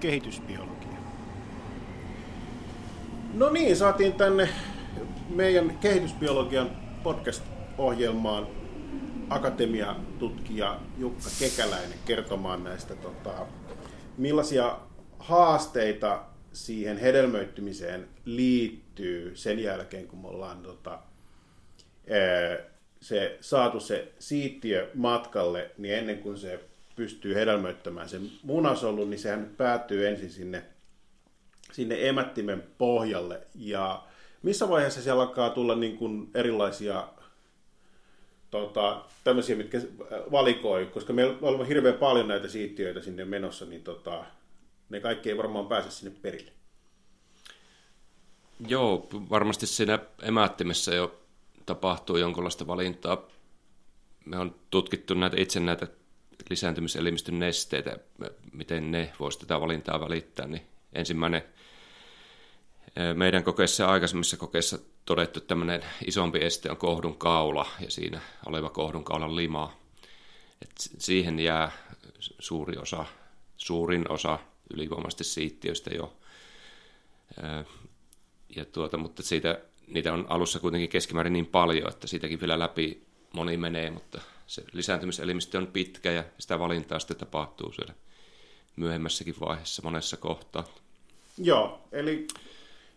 kehitysbiologia. No niin, saatiin tänne meidän kehitysbiologian podcast-ohjelmaan akatemiatutkija Jukka Kekäläinen kertomaan näistä, tota, millaisia haasteita siihen hedelmöittymiseen liittyy sen jälkeen, kun me ollaan tota, se, saatu se siittiö matkalle, niin ennen kuin se pystyy hedelmöittämään sen munasolun, niin sehän päätyy ensin sinne, sinne emättimen pohjalle. Ja missä vaiheessa siellä alkaa tulla niin kuin erilaisia tota, tämmöisiä, mitkä valikoi, koska meillä on hirveän paljon näitä siittiöitä sinne menossa, niin tota, ne kaikki ei varmaan pääse sinne perille. Joo, varmasti siinä emättimessä jo tapahtuu jonkinlaista valintaa. Me on tutkittu näitä itse näitä lisääntymiselimistön nesteitä, miten ne voisi tätä valintaa välittää, niin ensimmäinen meidän kokeessa ja aikaisemmissa kokeissa todettu tämmöinen isompi este on kohdun kaula ja siinä oleva kohdun kaulan lima. Et siihen jää suuri osa, suurin osa ylivoimaisesti siittiöistä jo. Ja tuota, mutta siitä, niitä on alussa kuitenkin keskimäärin niin paljon, että siitäkin vielä läpi moni menee, mutta se lisääntymiselimistö on pitkä ja sitä valintaa sitten tapahtuu siellä myöhemmässäkin vaiheessa monessa kohtaa. Joo, eli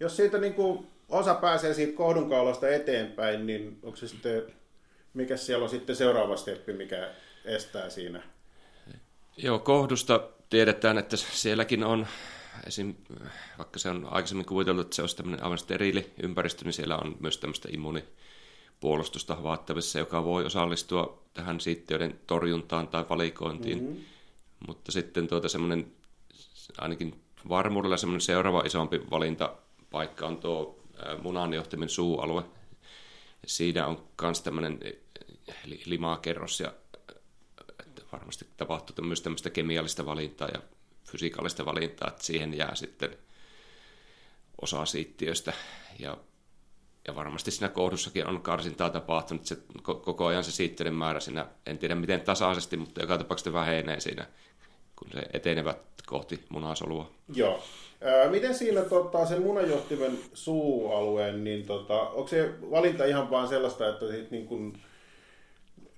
jos siitä niin kuin osa pääsee siitä kohdunkaulasta eteenpäin, niin onko se sitten, mikä siellä on sitten seuraava steppi, mikä estää siinä? Joo, kohdusta tiedetään, että sielläkin on, esim, vaikka se on aikaisemmin kuviteltu, että se olisi tämmöinen aivan steriili ympäristö, niin siellä on myös tämmöistä immuunipuolustusta havaittavissa, joka voi osallistua tähän siittiöiden torjuntaan tai valikointiin. Mm-hmm. Mutta sitten tuota semmoinen, ainakin varmuudella semmoinen seuraava isompi valintapaikka on tuo munanjohtimen suualue. Siinä on myös tämmöinen limakerros ja varmasti tapahtuu myös tämmöistä kemiallista valintaa ja fysikaalista valintaa, että siihen jää sitten osa siittiöistä ja, ja varmasti siinä kohdussakin on karsintaa tapahtunut, se koko ajan se siittiöiden määrä siinä, en tiedä miten tasaisesti, mutta joka tapauksessa vähenee siinä, kun se etenevät kohti munasolua. Joo. Miten siinä tota, sen munanjohtimen suualueen, niin tota, onko se valinta ihan vaan sellaista, että sit, niin kun,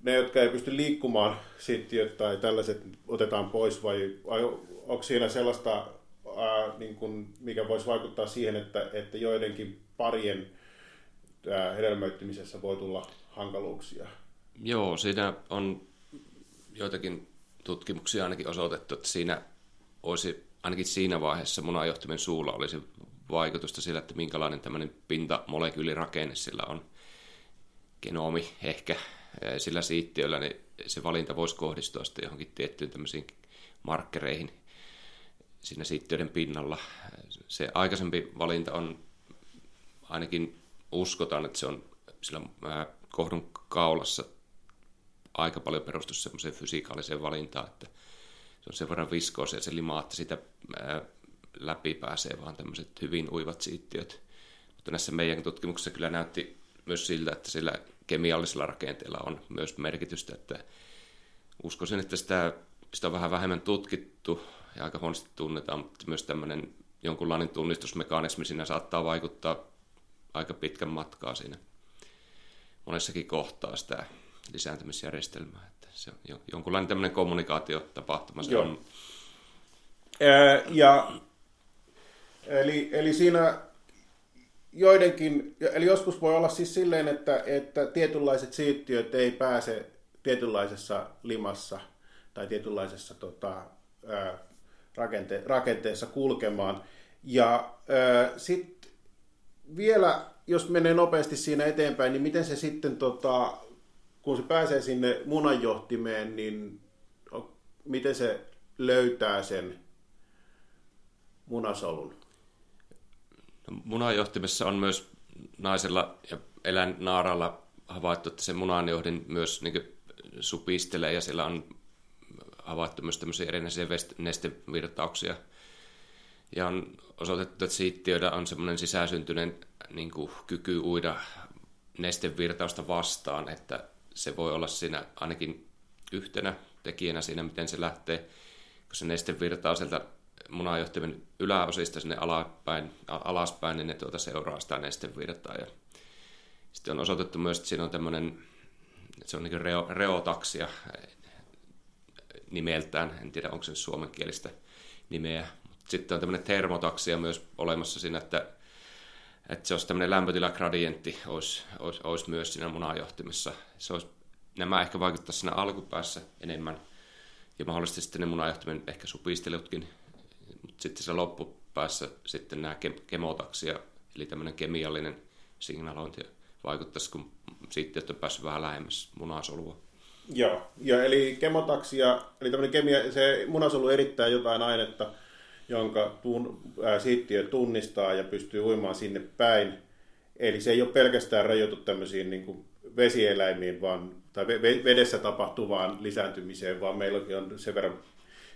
ne, jotka ei pysty liikkumaan sittiöt tai tällaiset otetaan pois vai, vai onko siinä sellaista, ää, niin kun, mikä voisi vaikuttaa siihen, että, että joidenkin parien hedelmöittymisessä voi tulla hankaluuksia? Joo, siinä on joitakin tutkimuksia ainakin osoitettu, että siinä olisi ainakin siinä vaiheessa munanjohtimen suulla olisi vaikutusta sillä, että minkälainen tämmöinen pintamolekyylirakenne sillä on. Genomi ehkä sillä siittiöllä, niin se valinta voisi kohdistua sitten johonkin tiettyyn tämmöisiin markkereihin siinä siittiöiden pinnalla. Se aikaisempi valinta on, ainakin uskotaan, että se on sillä kohdun kaulassa aika paljon perustu semmoiseen fysikaaliseen valintaan, että se on sen verran viskoosia se lima, että sitä läpi pääsee vaan tämmöiset hyvin uivat siittiöt. Mutta näissä meidän tutkimuksissa kyllä näytti myös siltä, että sillä kemiallisella rakenteella on myös merkitystä, että uskoisin, että sitä, sitä on vähän vähemmän tutkittu ja aika huonosti tunnetaan, mutta myös tämmöinen jonkunlainen tunnistusmekanismi siinä saattaa vaikuttaa aika pitkän matkaa siinä monessakin kohtaa sitä lisääntymisjärjestelmää. Että se on jonkunlainen tämmöinen kommunikaatiotapahtuma se Joo. on. ja, eli, eli siinä joidenkin, eli joskus voi olla siis silleen, että, että tietynlaiset siittiöt ei pääse tietynlaisessa limassa tai tietynlaisessa tota, ää, rakente, rakenteessa kulkemaan. Ja sitten vielä, jos menee nopeasti siinä eteenpäin, niin miten se sitten, tota, kun se pääsee sinne munanjohtimeen, niin miten se löytää sen munasolun? No, munanjohtimessa on myös naisella ja eläinnaaralla havaittu, että se munanjohdin myös niin supistelee ja siellä on havaittu myös tämmöisiä erinäisiä nestevirtauksia. Ja on osoitettu, että siittiöillä on semmoinen sisäsyntyinen niin kuin, kyky uida nestevirtausta vastaan, että se voi olla siinä ainakin yhtenä tekijänä siinä, miten se lähtee, kun se neste virtaa sieltä munajohtimen yläosista sinne alaspäin, alaspäin niin ne tuota seuraa sitä nestevirtaa. Ja sitten on osoitettu myös, että siinä on tämmöinen, se on niin reo, reotaksia nimeltään, en tiedä onko se suomenkielistä nimeä. Sitten on tämmöinen termotaksia myös olemassa siinä, että, että se olisi tämmöinen lämpötilagradientti olisi, olisi, olisi myös siinä munajohtimessa. Se olisi, nämä ehkä vaikuttaisi siinä alkupäässä enemmän ja mahdollisesti sitten ne munajohtimen ehkä supistelutkin mutta sitten se loppupäässä sitten nämä kemotaksia, eli tämmöinen kemiallinen signalointi vaikuttaisi, kun sitten on päässyt vähän lähemmäs munasolua. Joo, ja eli kemotaksia, eli tämmöinen kemia, se munasolu erittää jotain ainetta, jonka tun, ää, siittiö tunnistaa ja pystyy uimaan sinne päin. Eli se ei ole pelkästään rajoitu tämmöisiin niin kuin vesieläimiin vaan, tai vedessä tapahtuvaan lisääntymiseen, vaan meilläkin on sen verran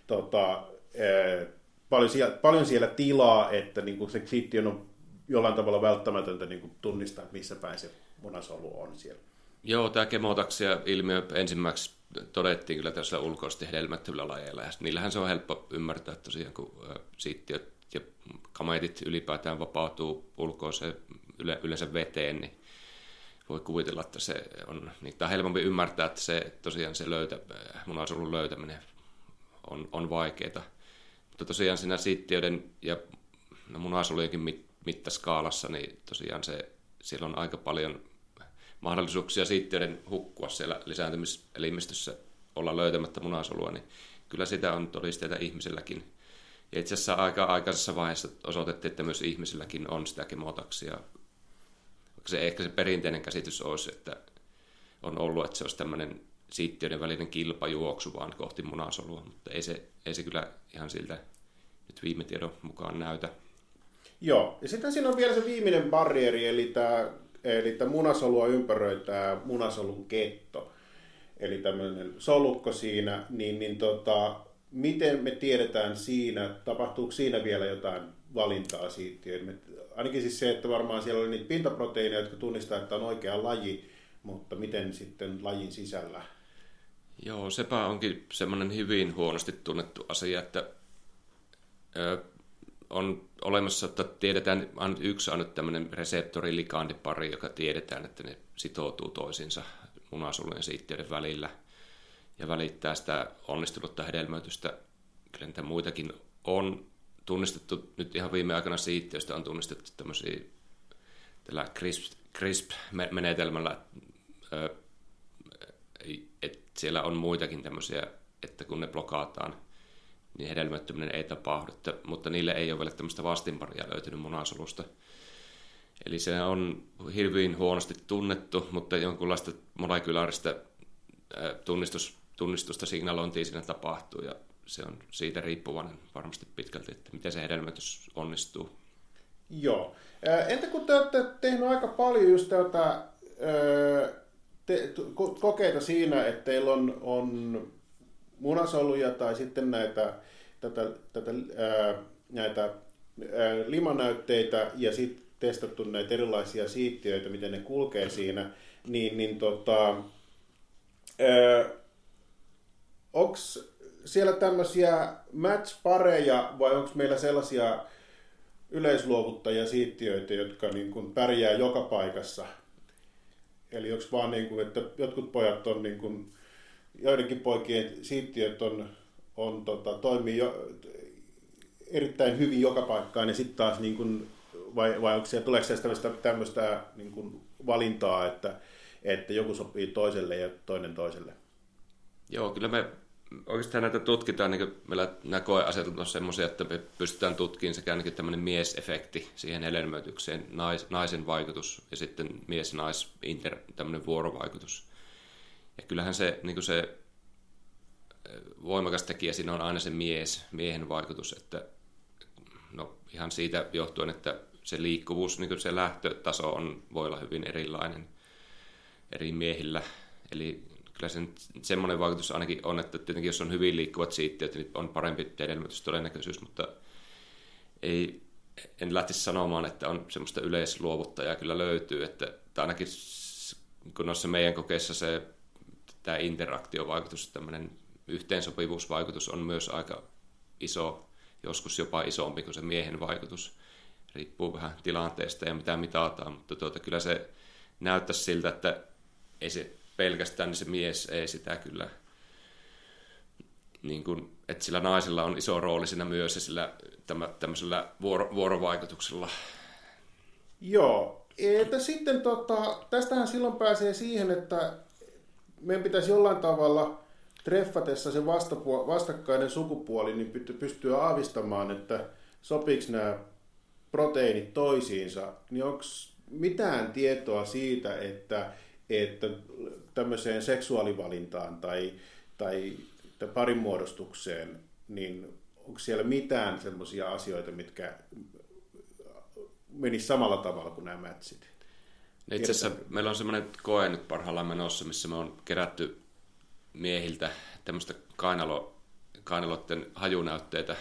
tota, ää, paljon siellä, paljon siellä tilaa, että niin kuin se sitten on jollain tavalla välttämätöntä niin kuin tunnistaa, missä päin se munasolu on siellä. Joo, tämä kemotaksia ilmiö ensimmäiseksi todettiin kyllä tässä ulkoisesti hedelmättömillä lajeilla. Ja niillähän se on helppo ymmärtää tosiaan, kun siittiöt ja kametit ylipäätään vapautuu ulkoiseen yle, yleensä veteen, niin voi kuvitella, että se on, niin on helpompi ymmärtää, että se tosiaan se löytä, munasolun löytäminen on, on vaikeaa. Mutta tosiaan siinä siittiöiden ja no munasolujenkin mittaskaalassa, niin tosiaan se, siellä on aika paljon mahdollisuuksia siittiöiden hukkua siellä lisääntymiselimistössä olla löytämättä munasolua, niin kyllä sitä on todisteita ihmisilläkin. Ja itse asiassa aika aikaisessa vaiheessa osoitettiin, että myös ihmisilläkin on sitä kemotaksia. Se, ehkä se perinteinen käsitys olisi, että on ollut, että se olisi tämmöinen siittiöiden välinen kilpajuoksu vaan kohti munasolua, mutta ei se, ei se kyllä ihan siltä nyt viime tiedon mukaan näytä. Joo, ja sitten siinä on vielä se viimeinen barrieri, eli tämä, eli tämä munasolua ympäröi tämä munasolun ketto. Eli tämmöinen solukko siinä, niin, niin tota, miten me tiedetään siinä, tapahtuuko siinä vielä jotain valintaa siittiöiden? Ainakin siis se, että varmaan siellä oli niitä pintaproteiineja, jotka tunnistaa, että on oikea laji, mutta miten sitten lajin sisällä Joo, sepä onkin semmoinen hyvin huonosti tunnettu asia, että on olemassa, että tiedetään ainut yksi ainut tämmöinen reseptorilikandipari, joka tiedetään, että ne sitoutuu toisiinsa munasolujen siittiöiden välillä ja välittää sitä onnistunutta hedelmöitystä. Kyllä niitä muitakin on tunnistettu, nyt ihan viime aikana siittiöistä on tunnistettu tämmöisiä tällä CRISP, CRISP-menetelmällä, että siellä on muitakin tämmöisiä, että kun ne blokataan, niin hedelmöittyminen ei tapahdu, mutta niille ei ole vielä tämmöistä vastinparia löytynyt munasolusta. Eli se on hirveän huonosti tunnettu, mutta jonkunlaista molekulaarista tunnistus, tunnistusta signalointia siinä tapahtuu ja se on siitä riippuvainen varmasti pitkälti, että miten se hedelmöitys onnistuu. Joo. Entä kun te olette tehneet aika paljon just tätä te, kokeita siinä, että teillä on, on munasoluja tai sitten näitä, tätä, tätä, ää, näitä ää, limanäytteitä ja sitten testattu näitä erilaisia siittiöitä, miten ne kulkee siinä, niin, niin tota, onko siellä tämmöisiä match-pareja vai onko meillä sellaisia yleisluovuttajia siittiöitä, jotka niin kuin pärjää joka paikassa? Eli onko vaan niin kuin, että jotkut pojat on niin kuin, joidenkin poikien siittiöt on, on tota, toimii jo, erittäin hyvin joka paikkaan ja sitten taas niin kuin, vai, vai onko siellä, tuleeko siellä tämmöistä, tämmöistä niin kuin valintaa, että, että joku sopii toiselle ja toinen toiselle? Joo, kyllä me oikeastaan näitä tutkitaan, niin meillä nämä koeasetelmat on semmoisia, että me pystytään tutkimaan sekä ainakin tämmöinen miesefekti siihen hedelmöitykseen, nais, naisen vaikutus ja sitten mies-nais inter, tämmöinen vuorovaikutus. Ja kyllähän se, niin se voimakas tekijä siinä on aina se mies, miehen vaikutus, että no ihan siitä johtuen, että se liikkuvuus, niin se lähtötaso on, voi olla hyvin erilainen eri miehillä. Eli kyllä sen, semmoinen vaikutus ainakin on, että tietenkin jos on hyvin liikkuvat siittiöt, niin on parempi hedelmöitystodennäköisyys, mutta ei, en lähtisi sanomaan, että on semmoista yleisluovuttajaa kyllä löytyy, että, että ainakin kun noissa meidän kokeissa se tämä interaktiovaikutus, tämmöinen yhteensopivuusvaikutus on myös aika iso, joskus jopa isompi kuin se miehen vaikutus. Riippuu vähän tilanteesta ja mitä mitataan, mutta tuota, kyllä se näyttäisi siltä, että ei se pelkästään niin se mies ei sitä kyllä, niin kuin, että sillä naisella on iso rooli siinä myös ja sillä tämmöisellä vuoro, vuorovaikutuksella. Joo, että sitten tota, tästähän silloin pääsee siihen, että meidän pitäisi jollain tavalla treffatessa se vastapuol- vastakkainen sukupuoli niin pystyä aavistamaan, että sopiiko nämä proteiinit toisiinsa, niin onko mitään tietoa siitä, että, että tämmöiseen seksuaalivalintaan tai, tai parin muodostukseen, niin onko siellä mitään semmoisia asioita, mitkä menisi samalla tavalla kuin nämä matchit? Itse asiassa meillä on semmoinen koe nyt parhaillaan menossa, missä me on kerätty miehiltä tämmöistä kainalo, kainaloiden hajunäytteitä,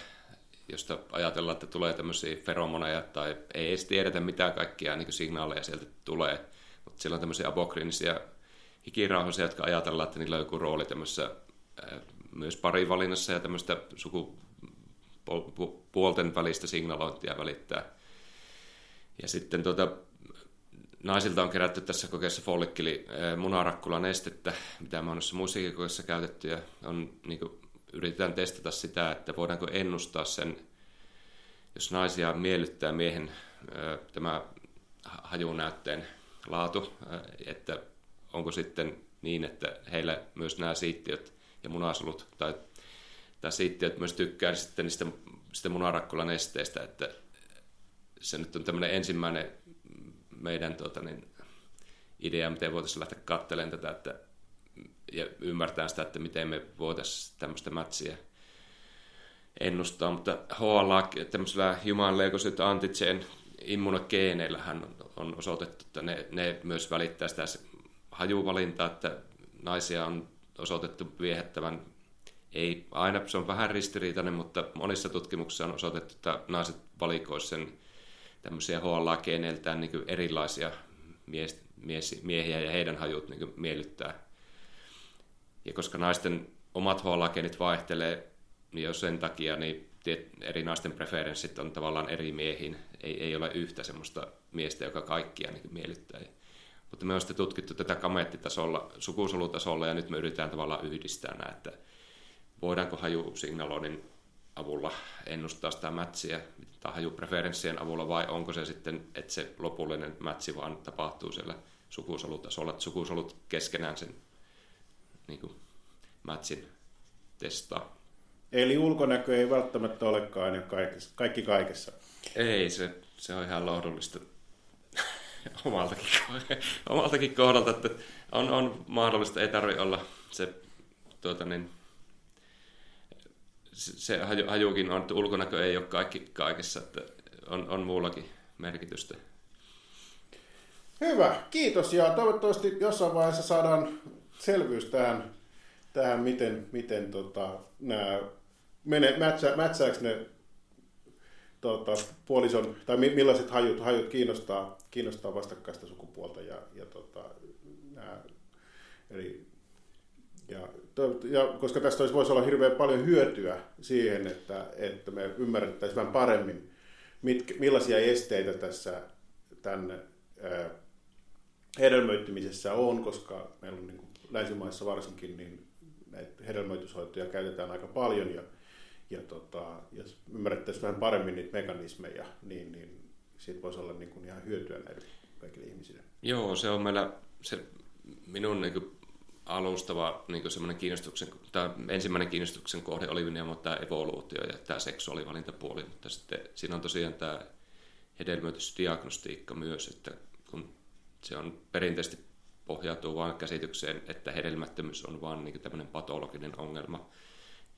josta ajatellaan, että tulee tämmöisiä feromoneja tai ei edes tiedetä mitä kaikkia niin signaaleja sieltä tulee. Mutta siellä on tämmöisiä apokriinisia hikirauhoisia, jotka ajatellaan, että niillä on joku rooli tämmöisessä myös parivalinnassa ja tämmöistä sukupuolten välistä signalointia välittää. Ja sitten tuota, naisilta on kerätty tässä kokeessa follikkili munarakkulan estettä, mitä on noissa muissakin kokeissa käytetty, ja on, niin kuin, yritetään testata sitä, että voidaanko ennustaa sen, jos naisia miellyttää miehen tämä hajunäytteen laatu, että onko sitten niin, että heillä myös nämä siittiöt ja munasolut tai, tai siittiöt myös tykkää sitten niistä, niistä munarakkulan esteistä, että se nyt on tämmöinen ensimmäinen meidän tuota, niin, idea, miten voitaisiin lähteä katselemaan tätä että, ja ymmärtää sitä, että miten me voitaisiin tämmöistä matchia ennustaa, mutta HLA, tämmöisellä Human Leukocyte Antigen immunogeeneillähän on osoitettu, että ne, ne myös välittää sitä hajuvalintaa, että naisia on osoitettu viehättävän, ei aina, se on vähän ristiriitainen, mutta monissa tutkimuksissa on osoitettu, että naiset valikoisivat sen tämmöisiä HLA-geeneiltään niin erilaisia mies, mies, miehiä ja heidän hajut niin miellyttää. Ja koska naisten omat HLA-geenit vaihtelee, niin jos sen takia niin eri naisten preferenssit on tavallaan eri miehiin. Ei, ei ole yhtä semmoista miestä, joka kaikkia niin miellyttää. Mutta me on sitten tutkittu tätä kameettitasolla, sukusolutasolla ja nyt me yritetään tavallaan yhdistää nämä, että voidaanko hajusignaloinnin avulla ennustaa sitä mätsiä hajupreferenssien avulla vai onko se sitten, että se lopullinen mätsi vaan tapahtuu siellä sukusolutasolla, että sukusolut keskenään sen niin kuin, mätsin testaa. Eli ulkonäkö ei välttämättä olekaan aina kaikessa, kaikki kaikessa. Ei, se, se on ihan lohdullista omaltakin, omaltakin kohdalta, että on, on mahdollista, ei tarvitse olla se tuota niin, se hajukin on, että ulkonäkö ei ole kaikki kaikessa, että on, on muullakin merkitystä. Hyvä, kiitos ja toivottavasti jossain vaiheessa saadaan selvyys tähän, tähän miten, miten tota, nämä mene, mätsä, mätsääkö ne tota, puolison, tai millaiset hajut, hajut kiinnostaa, kiinnostaa vastakkaista sukupuolta ja, ja tota, nämä, eli ja, koska tästä olisi, voisi olla hirveän paljon hyötyä siihen, että, että me ymmärrettäisiin vähän paremmin, mitkä, millaisia esteitä tässä tämän ää, hedelmöittymisessä on, koska meillä on niin kuin länsimaissa varsinkin niin näitä hedelmöityshoitoja käytetään aika paljon ja, ja tota, jos ymmärrettäisiin vähän paremmin niitä mekanismeja, niin, niin siitä voisi olla niin kuin ihan hyötyä näille kaikille ihmisille. Joo, se on meillä se minun niin kuin alustava niin kiinnostuksen, tämä ensimmäinen kiinnostuksen kohde oli nimenomaan tämä evoluutio ja tämä seksuaalivalintapuoli, mutta sitten siinä on tosiaan tämä hedelmöitysdiagnostiikka myös, että kun se on perinteisesti pohjautuu vain käsitykseen, että hedelmättömyys on vain niin tämmöinen patologinen ongelma.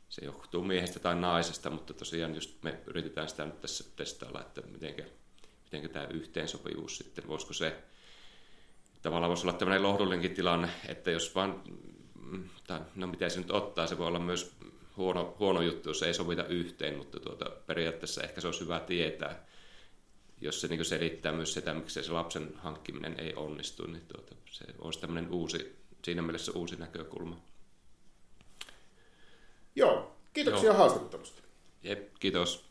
Se johtuu miehestä tai naisesta, mutta tosiaan just me yritetään sitä nyt tässä testailla, että miten tämä yhteensopivuus sitten, voisiko se tavallaan voisi olla tämmöinen lohdullinenkin tilanne, että jos vaan, tai no miten se nyt ottaa, se voi olla myös huono, huono juttu, jos ei sovita yhteen, mutta tuota, periaatteessa ehkä se olisi hyvä tietää, jos se niin selittää myös sitä, miksi se lapsen hankkiminen ei onnistu, niin tuota, se olisi tämmöinen uusi, siinä mielessä uusi näkökulma. Joo, kiitoksia Joo. haastattelusta. Jep, kiitos.